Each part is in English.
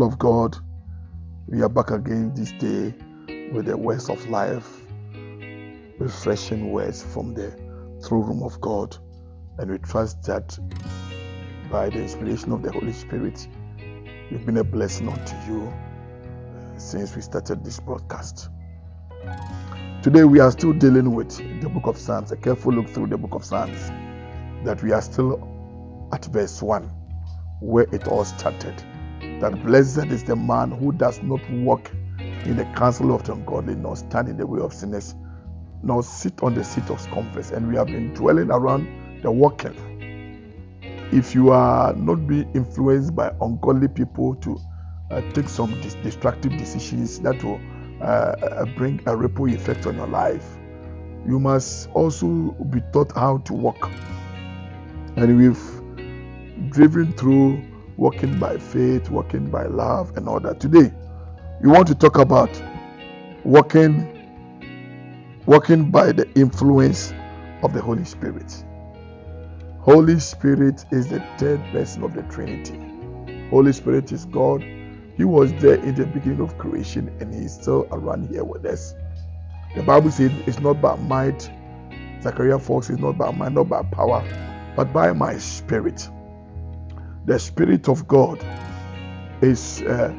people of God, we are back again this day with the words of life, refreshing words from the throne room of God. And we trust that by the inspiration of the Holy Spirit, you've been a blessing unto you uh, since we started this broadcast. Today, we are still dealing with the book of Psalms, a careful look through the book of Psalms, that we are still at verse 1, where it all started. That blessed is the man who does not walk in the counsel of the ungodly, nor stand in the way of sinners, nor sit on the seat of scoffers. And we have been dwelling around the walking. If you are not being influenced by ungodly people to uh, take some dis- destructive decisions that will uh, uh, bring a ripple effect on your life, you must also be taught how to walk. And we've driven through walking by faith, walking by love, and all that. Today, we want to talk about walking, walking by the influence of the Holy Spirit. Holy Spirit is the third person of the Trinity. Holy Spirit is God. He was there in the beginning of creation and He's still around here with us. The Bible says it's not by might. Zechariah 4 says not by might, not by power, but by my spirit. The Spirit of God is uh,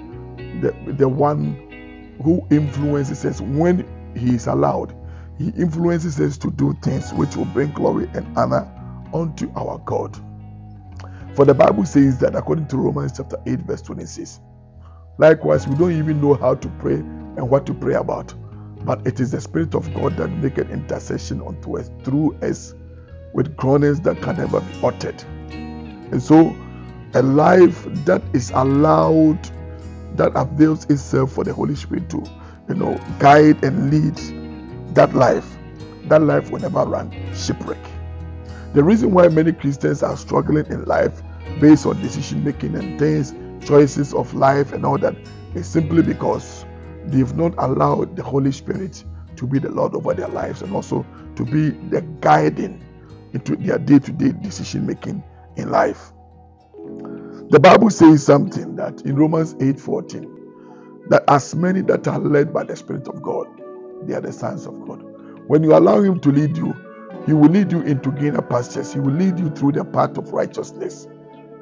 the, the one who influences us when He is allowed. He influences us to do things which will bring glory and honor unto our God. For the Bible says that according to Romans chapter 8, verse 26, likewise, we don't even know how to pray and what to pray about. But it is the Spirit of God that maketh intercession unto us through us with groanings that can never be uttered. And so, a life that is allowed, that avails itself for the Holy Spirit to, you know, guide and lead that life, that life will never run shipwreck. The reason why many Christians are struggling in life based on decision making and things, choices of life and all that is simply because they've not allowed the Holy Spirit to be the Lord over their lives and also to be the guiding into their day-to-day decision making in life. The Bible says something that in Romans 8:14 that as many that are led by the Spirit of God, they are the sons of God. When you allow Him to lead you, He will lead you into greener pastures. He will lead you through the path of righteousness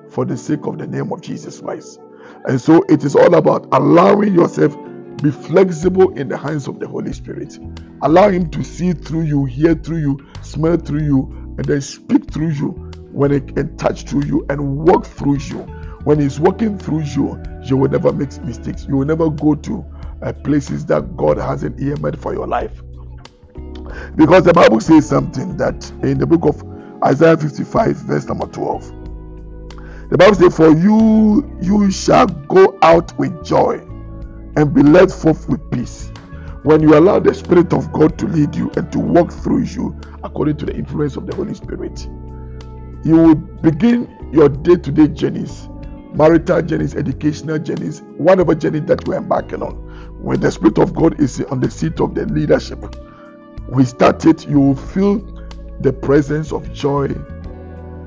for the sake of the name of Jesus Christ. And so it is all about allowing yourself be flexible in the hands of the Holy Spirit. Allow Him to see through you, hear through you, smell through you, and then speak through you when He can touch through you and walk through you. When He's walking through you, you will never make mistakes. You will never go to uh, places that God hasn't earmarked for your life. Because the Bible says something that in the book of Isaiah 55, verse number 12. The Bible says, For you you shall go out with joy and be led forth with peace. When you allow the Spirit of God to lead you and to walk through you according to the influence of the Holy Spirit, you will begin your day-to-day journeys, marital journeys, educational journeys, whatever journey that we're embarking on. When the Spirit of God is on the seat of the leadership, we start it, you will feel the presence of joy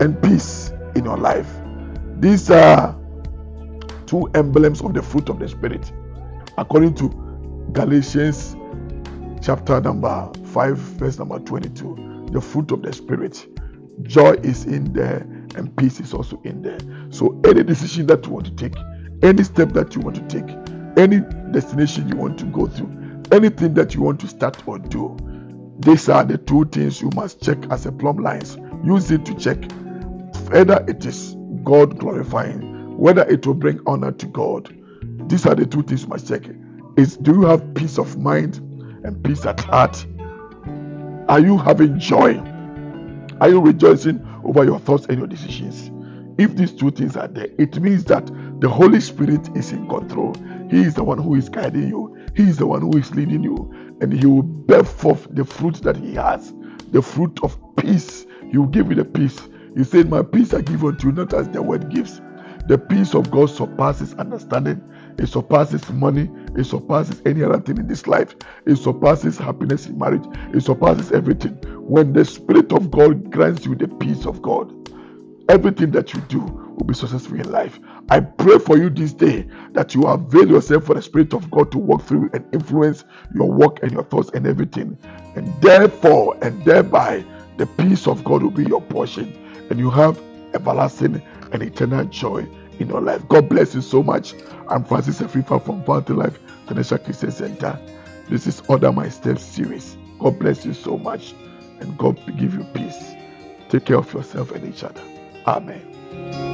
and peace in your life. These are two emblems of the fruit of the Spirit, according to Galatians chapter number 5, verse number 22. The fruit of the Spirit. Joy is in there, and peace is also in there. So, any decision that you want to take, any step that you want to take, any destination you want to go through, anything that you want to start or do, these are the two things you must check as a plumb lines. Use it to check whether it is God glorifying, whether it will bring honor to God. These are the two things you must check. Is do you have peace of mind and peace at heart? Are you having joy? Are you rejoicing over your thoughts and your decisions? If these two things are there, it means that the Holy Spirit is in control. He is the one who is guiding you. He is the one who is leading you. And He will bear forth the fruit that He has the fruit of peace. He will give you the peace. He said, My peace I give unto you, not as the word gives. The peace of God surpasses understanding. It surpasses money. It surpasses any other thing in this life. It surpasses happiness in marriage. It surpasses everything. When the Spirit of God grants you the peace of God, everything that you do will be successful in life. I pray for you this day that you avail yourself for the Spirit of God to walk through and influence your work and your thoughts and everything. And therefore, and thereby, the peace of God will be your portion. And you have everlasting and eternal joy in your life. God bless you so much. I'm Francis Afrifa from Fountain Life International Christian Center. This is Order My Steps series. God bless you so much and God give you peace. Take care of yourself and each other. Amen.